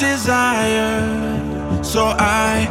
desire. So I